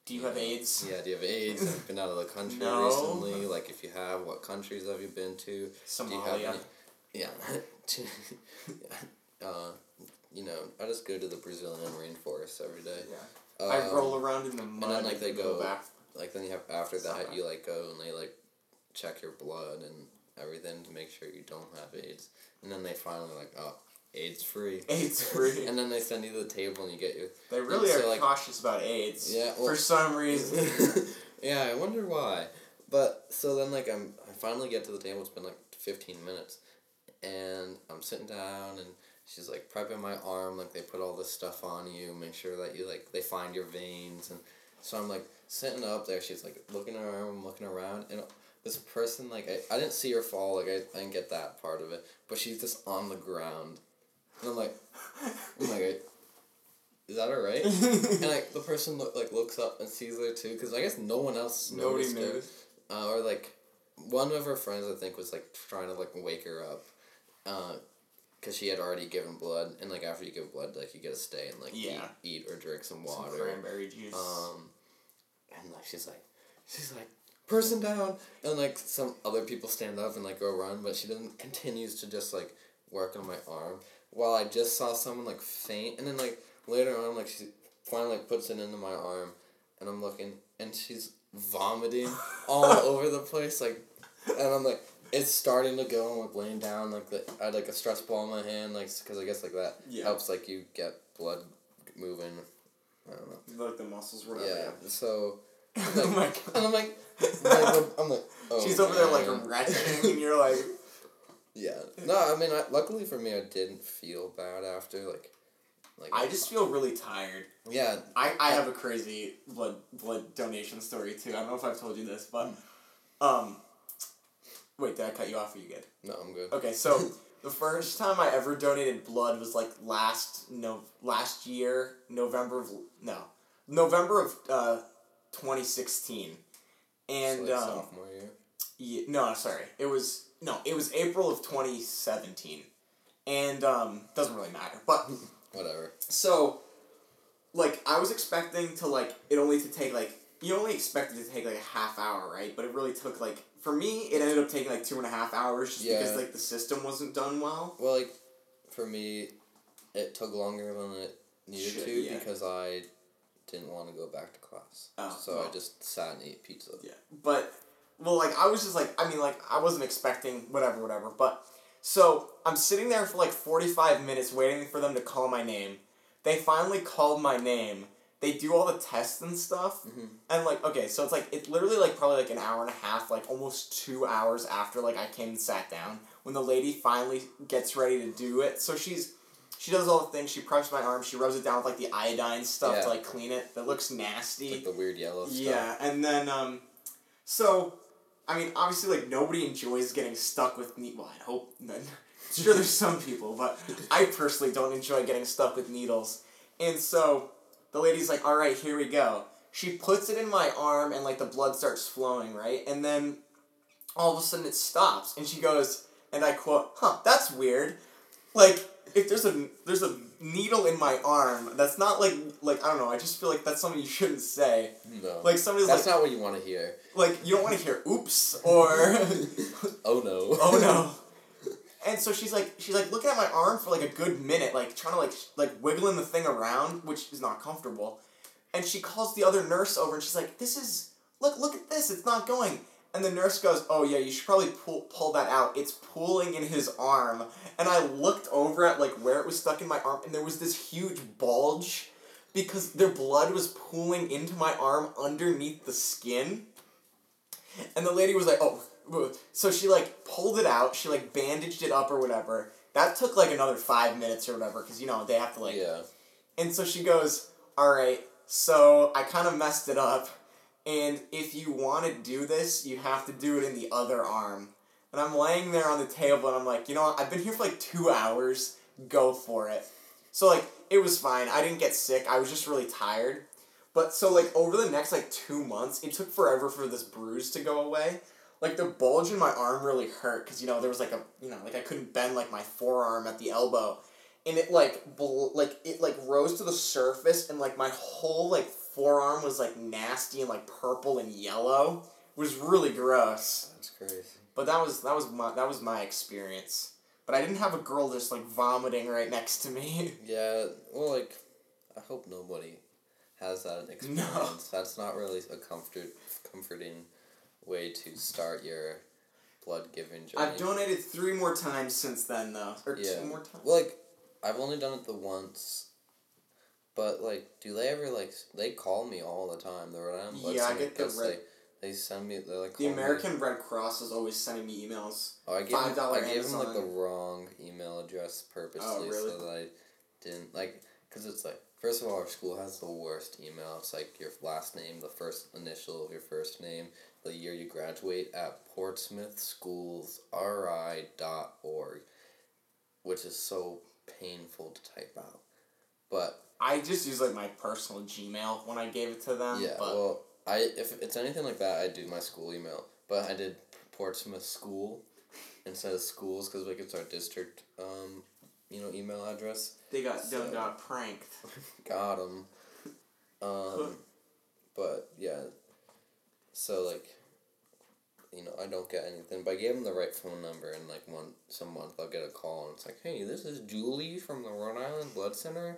Do you have AIDS? Yeah, do you have AIDS? have you been out of the country No. recently? Like, if you have, what countries have you been to? Do you have Somalia. any? Yeah. yeah. Uh, you know, I just go to the Brazilian rainforest every day. Yeah. I Um, roll around in the mud. And then, like, they go- back. Like then you have after that Summer. you like go and they like check your blood and everything to make sure you don't have AIDS. And then they finally like oh AIDS free. AIDS free. and then they send you to the table and you get your. They really So, are like- cautious about AIDS. Yeah, well- for some reason. yeah, I wonder why. But so then like I'm I finally get to the table. It's been like fifteen minutes, and I'm sitting down and she's like prepping my arm. Like they put all this stuff on you, make sure that you like they find your veins, and so I'm like sitting up there. She's like looking around, looking around, and this person like I, I didn't see her fall. Like I, I didn't get that part of it, but she's just on the ground, and I'm like, I'm like. Is that alright? and like the person look, like looks up and sees her too, because I guess no one else Nobody noticed noticed. Uh, or like one of her friends I think was like trying to like wake her up, uh, cause she had already given blood, and like after you give blood, like you get to stay and like Yeah. eat, eat or drink some Some water. cranberry juice. Um, and like she's like, she's like person down, and like some other people stand up and like go run, but she doesn't continues to just like work on my arm while I just saw someone like faint, and then like later on like she finally like puts it into my arm, and I'm looking, and she's vomiting all over the place, like, and I'm like. It's starting to go. I'm like laying down, like the, I had like a stress ball in my hand, like because I guess like that Yeah. helps like you get blood moving. I don't know. like the muscles were Yeah. So oh my god. and I'm like, like, I'm like, oh, She's over there like man. retching, and you're like, Yeah. No, I mean, I, luckily for me, I didn't feel bad after. Like, like I just feel really tired. yeah. I, I have a crazy blood blood donation story too. I don't know if I've told you this, but um, wait, did I cut you off? Or you good? No, I'm good. Okay, so the first time I ever donated blood was like last no last year November of no November of uh, twenty sixteen, and It's like um, sophomore year. yeah, no sorry it was no it was April of twenty seventeen, and um doesn't really matter but Whatever. so like I was expecting to like it only to take like you only expected it to take like a half hour right but it really took like for me it ended up taking like two and a half hours just because like the system wasn't done well Well, like, for me, it took longer than it needed Should, to yeah. because I didn't want to go back to class. Oh, so well. I just sat and ate pizza. Yeah. But well like I was just like I mean like I wasn't expecting whatever whatever but so I'm sitting there for like 45 minutes waiting for them to call my name. They finally called my name. They do all the tests and stuff. Mhm. And like okay, so it's like it's literally like probably like an hour and a half, like almost 2 hours after like I came and sat down when the lady finally gets ready to do it. So she's she does all the things. She preps my arm. She rubs it down with like the iodine stuff Yeah. to like clean it. That looks nasty. Like the weird yellow stuff. Yeah, and then um, so, I mean, obviously, like nobody enjoys getting stuck with needles. Well, I hope. None. Sure, there's some people, but I personally don't enjoy getting stuck with needles. And so, the lady's like, "All right, here we go." She puts it in my arm, and like the blood starts flowing, right? And then, all of a sudden, it stops, and she goes, and I quote, "Huh, that's weird." Like, if there's a there's a needle in my arm, that's not like like I don't know. I just feel like that's something you shouldn't say. No. Like somebody's That's like, not what you want to hear. like you don't want to hear oops or oh no. oh no. And so she's like she's like looking at my arm for like a good minute, like trying to like sh- like wiggling the thing around, which is not comfortable. And she calls the other nurse over and she's like, "This is look look at this, it's not going." And the nurse goes, "Oh yeah, you should probably pull pull that out. It's pulling in his arm." And I looked over at like where it was stuck in my arm, and there was this huge bulge because their blood was pooling into my arm underneath the skin. And the lady was like, "Oh." So she like pulled it out. She like bandaged it up or whatever. That took like another five minutes or whatever because you know they have to like. yeah. And so she goes, "All right, so I kind of messed it up, and if you want to do this, you have to do it in the other arm." And I'm laying there on the table, and I'm like, you know what? I've been here for like two hours. Go for it. So like it was fine. I didn't get sick. I was just really tired. But so like over the next like two months, it took forever for this bruise to go away. Like the bulge in my arm really hurt because you know there was like a you know like I couldn't bend like my forearm at the elbow, and it like bl- like it like rose to the surface and like my whole like forearm was like nasty and like purple and yellow. It was really gross. That's crazy. But that was that was my that was my experience. But I didn't have a girl just like vomiting right next to me. Yeah, well, like, I hope nobody has that experience. No. That's not really a comfort, comforting way to start your blood giving journey. I've donated three more times since then though, or Yeah. two more times. Well, like, I've only done it the once. But like, do they ever like? They call me all the time. The Rhode Island Blood Yeah, I get the 'cause red- They, they send me. They're like. The call me. American Red Cross is always sending me emails. Oh, I gave him, $5 I gave him like the wrong email address purposely Oh, really? so that I didn't like because it's like first of all our school has the worst email. It's like your last name, the first initial of your first name, the year you graduate at Portsmouth Schools RI dot org, which is so painful to type out. But I just use like my personal Gmail when I gave it to them. yeah, but well, I if it's anything like that, I do my school email. But I did Portsmouth School instead of schools because like it's our district, um, you know, email address. they got So- got pranked. Got them. Um, but yeah, so like, you know, I don't get anything. But I gave them the right phone number, and like one some month I'll get a call, and it's like, hey, this is Julie from the Rhode Island Blood Center,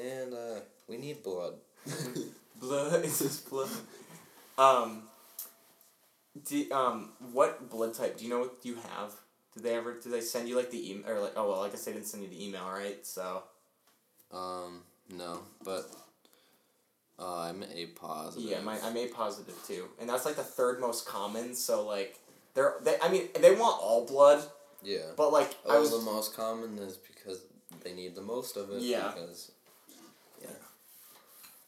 and uh, we need blood. blood is this blood. Um. Do, um what blood type do you know what you have? Did they ever did they send you like the email or like oh well I guess they didn't send you the email right so Um, no, but uh, I'm A positive. yeah my I'm A positive too and that's like the third most common so like they're they I mean they want all blood Yeah. but like I Oh, was the most common is because they need the most of it. Yeah. Because, yeah.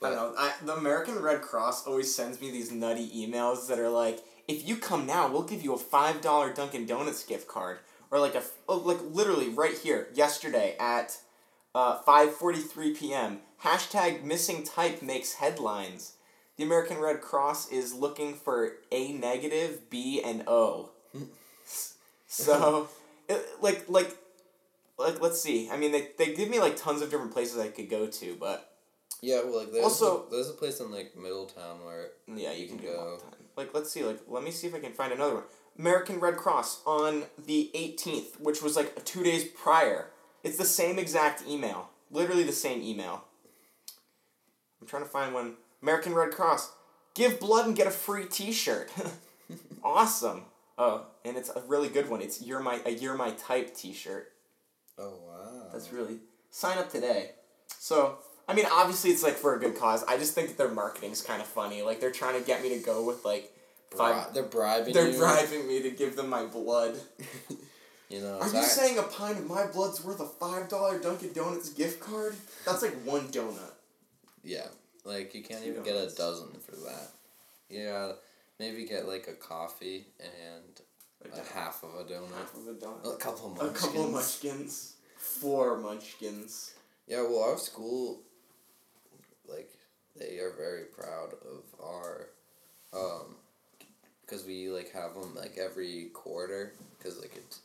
I don't know. I, the American Red Cross always sends me these nutty emails that are like, if you come now, we'll give you a five dollar Dunkin' Donuts gift card, or like a oh, like literally right here yesterday at uh, five forty three p.m. Hashtag missing type makes headlines. The American Red Cross is looking for A negative, B, and O. so, it, like like like let's see. I mean, they, they give me like tons of different places I could go to, but Yeah, well, like there's Also- a, there's a place in like Middletown where Yeah, you can do it all go. Like, let's see. Like, let me see if I can find another one. American Red Cross on the eighteenth, which was like two days prior. It's the same exact email. Literally the same email. I'm trying to find one. American Red Cross. Give blood and get a free T-shirt. awesome. Oh, and it's a really good one. It's you're my a you're my type T-shirt. oh wow, That's really sign up today. So I mean, obviously it's like for a good cause. I just think that their marketing's kind of funny. Like they're trying to get me to go with like five. Bri- they're bribing They're you. bribing me to give them my blood. You know, Are you act- saying a pint of my blood's worth a five dollar Dunkin' Donuts gift card? That's like one donut. Yeah, like you can't Two even get a dozen for that. Yeah, maybe get like a coffee and Like a half of a donut, half of a donut. a couple of A couple of munchkins. munchkins. Four munchkins. Yeah, well, our school, like, they are very proud of our, um, because we like have them like every quarter, because like it's,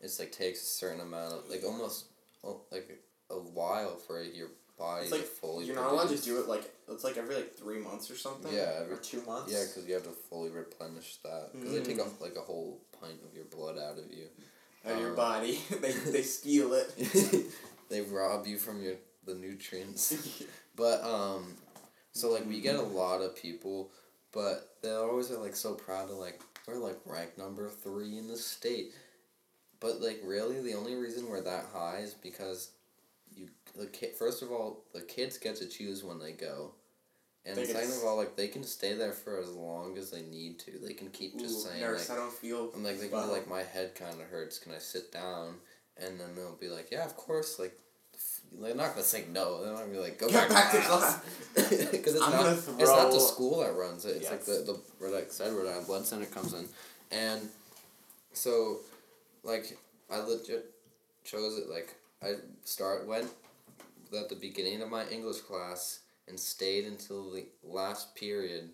it's like takes a certain amount of like almost, oh, like a while for your body It's like to fully. Replenish. You're not allowed to do it like it's like every like three months or something. Yeah, every- or two months. Yeah, because you have to fully replenish that. Because they take off like a whole pint of your blood out of you. Out of your um, body, they they steal it. they rob you from your the nutrients. But um, so like we get a lot of people, but they always are like so proud of like we're like ranked number three in the state. But like really, the only reason we're that high is because you the kid. First of all, the kids get to choose when they go, and They second of all, like they can stay there for as long as they need to. They can keep just Ooh, saying nurse, like, I don't feel. I'm like they can be like my head kind of hurts. Can I sit down? And then they'll be like, yeah, of course. Like, they're not gonna say no. They're not gonna be like, go Get back, back to class. Because it's I'm not. It's not the school that runs it. It's like Yes. the the Rhode Island, said Rhode Island Blood Center comes in, and so, like, I legit chose it. Like, I start went at the beginning of my English class and stayed until the last period.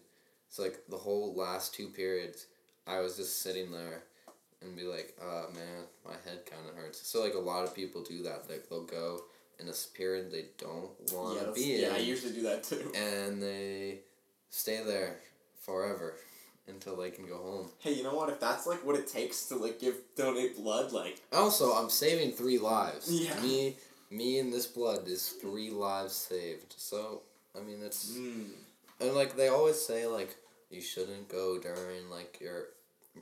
So like the whole last two periods, I was just sitting there and be like, "Uh, man, my head kind of hurts." So like a lot of people do that. Like they'll go in a period they don't want to that's- be yeah, I usually do that too. and they stay there forever until they can go home. Hey, you know what? If that's like what it takes to like give donate blood, like Also, I'm saving three lives. Yeah. Me, me, and this blood is three lives saved. So I mean, it's mm, and like they always say like you shouldn't go during like your you have a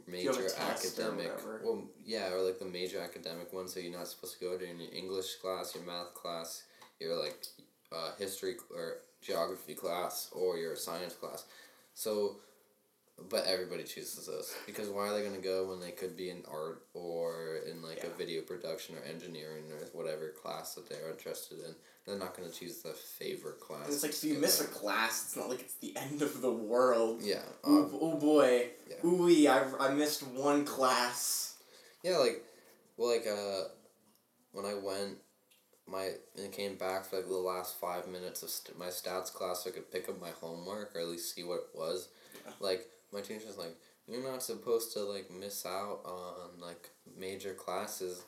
major academic. Well, yeah, or like the major academic ones. So you're not supposed to go to your English class, your math class, your like uh, history or geography class, or your science class. So, but everybody chooses those because why are they gonna go when they could be in art or in like Yeah. a video production or engineering or whatever class that they're interested in? They're not gonna choose the favorite class. And it's like if you miss a class, it's not like it's the end of the world. Yeah. Um, oh boy. Ooh I, I missed one class. Yeah, like, well, like, uh, when I went, my, and came back for like the last five minutes of st- my stats class so I could pick up my homework or at least see what it was. Yeah. Like, my teacher's like, you're not supposed to, like, miss out on, like, major classes.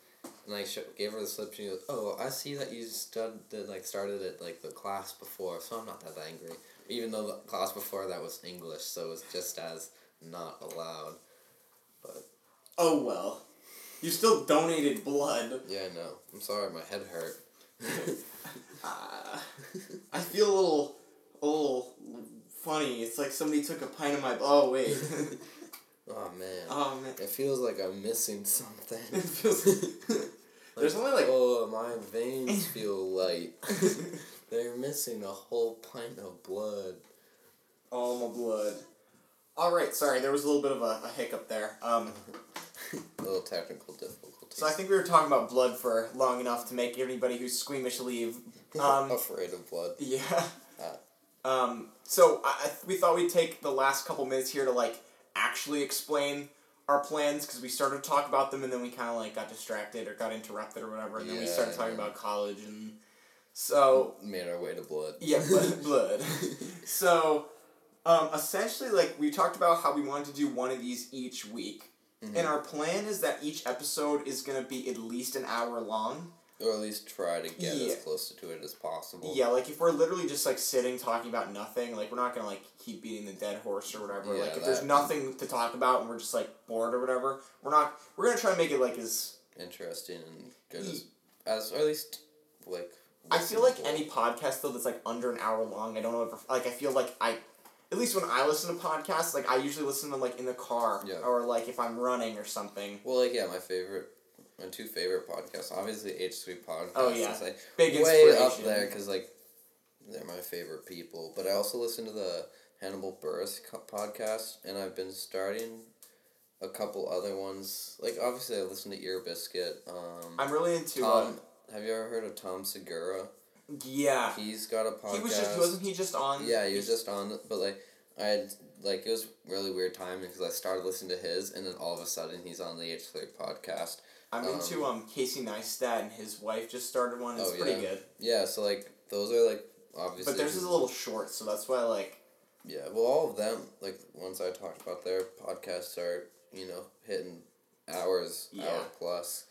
And I sh- gave her the slip. She goes, "Oh, I see that you stud- that, like started at like the class before, so I'm not that angry. Even though the class before that was English, so it was just as not allowed." But Oh well. You still donated blood. Yeah, no. I'm sorry, my head hurt. Uh, I feel a little, a little funny. It's like somebody took a pint of my. Oh wait. oh man. oh man. It feels like I'm missing something. It feels. There's only like. Oh, my veins feel light. They're missing a whole pint of blood. All my blood. All right, sorry, there was a little bit of a, a hiccup there. Um, A little technical difficulty. so I think we were talking about blood for long enough to make anybody who's squeamish leave. Um, Afraid of blood. Yeah. Ah. Um, so I, I, we thought we'd take the last couple minutes here to like actually explain our plans because we started to talk about them and then we kind of like got distracted or got interrupted or whatever and then we started talking yeah. about college and so Made our way to blood. yeah blood, blood. so um, essentially like we talked about how we wanted to do one of these each week Mhm. and our plan is that each episode is going to be at least an hour long Or at least try to get Yeah. as close to it as possible. Yeah, like if we're literally just like sitting talking about nothing, like we're not gonna like keep beating the dead horse or whatever. Yeah, like if there's nothing to talk about and we're just like bored or whatever, we're not. We're gonna try and make it like as. Interesting and good as, as or at least like. I feel like any podcast though that's like under an hour long. I don't know if like I feel like I, least when I listen to podcasts, like I usually listen to them like in the car Yeah. or like if I'm running or something. Well, like yeah, my favorite, my two favorite podcasts, obviously H three podcast. Oh, yeah. is, like Big way up there because like they're my favorite people. But I also listen to the Hannibal Buress podcast, and I've been starting a couple other ones. Like obviously, I listen to Ear Biscuit. Um, I'm really into. Uh, Tom, have you ever heard of Tom Segura? yeah. He's got a podcast. He was just wasn't he just on? Yeah, he was just on, but like I had like it was really weird timing because I started listening to his, and then all of a sudden he's on the H three podcast. I'm um, into um Casey Neistat and his wife just started one. It's Oh, pretty yeah. good. Yeah, so like those are like obviously. But theirs is a little short, so that's why like Yeah, well, all of them like ones I talked about, their podcasts are you know hitting hours, Yeah. hour plus.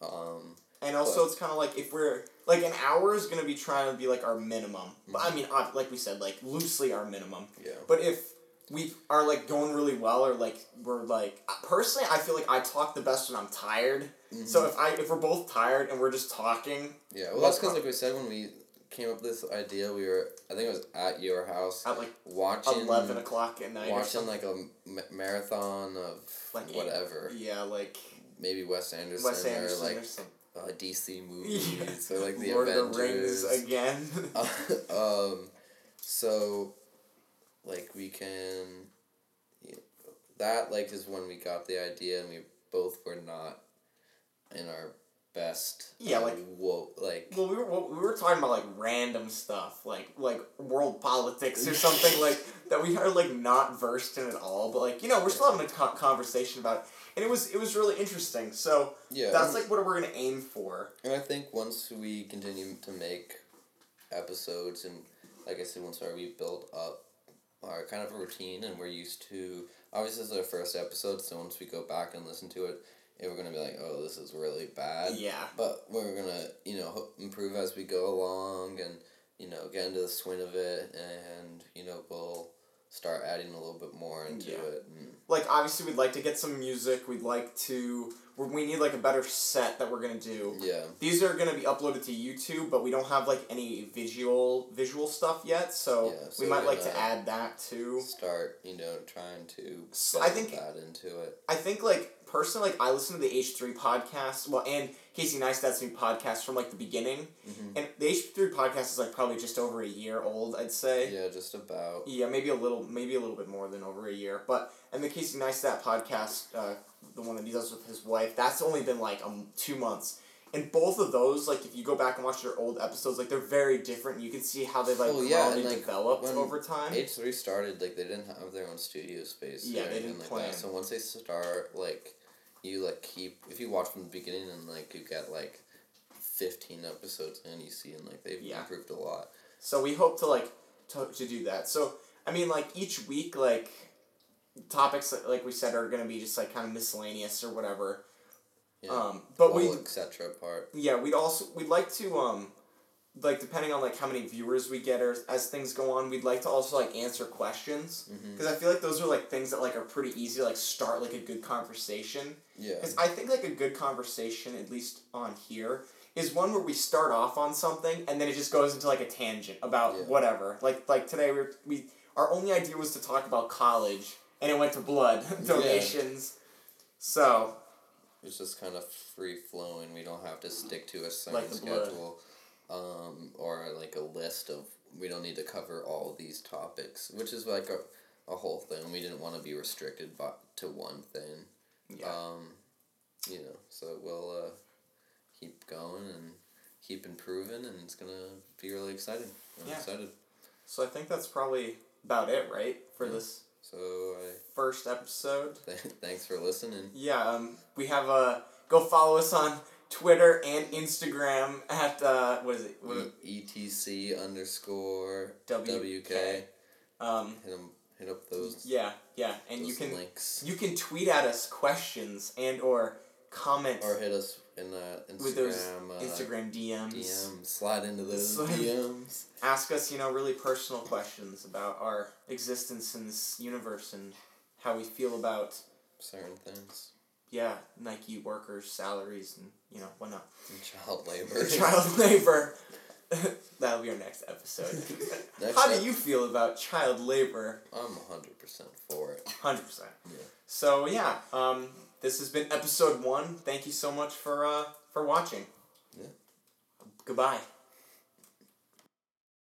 Um, and also it's kind of like if we're like an hour is gonna be trying to be like our minimum. But I mm-hmm. mean, like we said, like loosely our minimum. yeah. But if we are like going really well, or like we're like personally, I feel like I talk the best when I'm tired. So mm-hmm. if I if we're both tired and we're just talking Yeah, well, that's because like we said when we came up with this idea, we were I think it was at your house at like watching eleven o'clock at night or watching like a marathon of Like, whatever, yeah, like maybe Wes Anderson, Wes Anderson or like or something. Uh, DC movies or like the Lord Avengers. the Rings again. um, so, like we can, you know, that like is when we got the idea, and we both were not in our best. Yeah, um, like- whoa, like Well, we were we were talking about like random stuff, like like world politics or something like that we are like not versed in at all. But like you know, we're still having a conversation about, it. And it was it was really interesting. So yeah. that's like what we're gonna aim for. and I think once we continue to make episodes, and like I said, once our we build up our kind of a routine, and we're used to. Obviously, this is our first episode, so once we go back and listen to it, we're gonna be like, "Oh, this is really bad." Yeah, but we're gonna you know improve as we go along and you know get into the swing of it and you know we'll start adding a little bit more into Yeah. it and like obviously we'd like to get some music. We'd like to we need like a better set that we're gonna do. Yeah. These are gonna be uploaded to YouTube, but we don't have like any visual visual stuff yet, so, Yeah, so we might like to add that too. Start, you know, trying to So I think- that into it. I think like personally, like I listen to the H three podcast, well, and Casey Neistat's new podcast from like the beginning, Mhm. and the H three podcast is like probably just over a year old, I'd say. Yeah, just about. Yeah, maybe a little, maybe a little bit more than over a year. But and the Casey Neistat podcast, uh, the one that he does with his wife, that's only been like um two months. And both of those, like if you go back and watch their old episodes, like they're very different. You can see how they've like Well, yeah, and, like, developed over time. H three started like they didn't have their own studio space. Yeah, they didn't like plan. That. So once they start, like, you like keep if you watch from the beginning and like you get like fifteen episodes and you see and like they've Yeah. improved a lot. So we hope to like to, to do that. So I mean, like each week, like topics like we said are gonna be just like kind of miscellaneous or whatever. Yeah. Um, but we etc. part. Yeah, we'd also we'd like to um like depending on like how many viewers we get or as things go on, we'd like to also like answer questions mm-hmm. because I feel like those are like things that like are pretty easy to like start like a good conversation. Yeah. Because I think like a good conversation, at least on here, is one where we start off on something and then it just goes into like a tangent about Yeah. whatever. Like like today we were, we our only idea was to talk about college and it went to blood donations. So It's just kind of free flowing. We don't have to stick to a certain Like the blood. Um, or like a list of. We don't need to cover all these topics, which is like a, a whole thing. We didn't want to be restricted by, to one thing. yeah. Um, you know, so we'll uh, keep going and keep improving, and it's gonna be really exciting. I'm Yeah. excited. So I think that's probably about it, right, for Yeah. this So I first episode. th- thanks for listening. Yeah, um, we have a go follow us on Twitter and Instagram at uh, what is it? What, E- ETC underscore WK. WK. um, Hit hit up those. yeah, yeah, and you can links. you can tweet at us questions and or comment or hit us in the Instagram. with those uh, Instagram DMs. DM. Slide into those Slide- DMs. Ask us, you know, really personal questions about our existence in this universe and how we feel about Certain things. Yeah Nike workers' salaries and you know whatnot. And child labor. child labor. That'll be our next episode. Next How do you feel about child labor? I'm hundred percent for it. Hundred percent. Yeah. So yeah, um, this has been episode one. Thank you so much for uh, for watching. Yeah. Goodbye.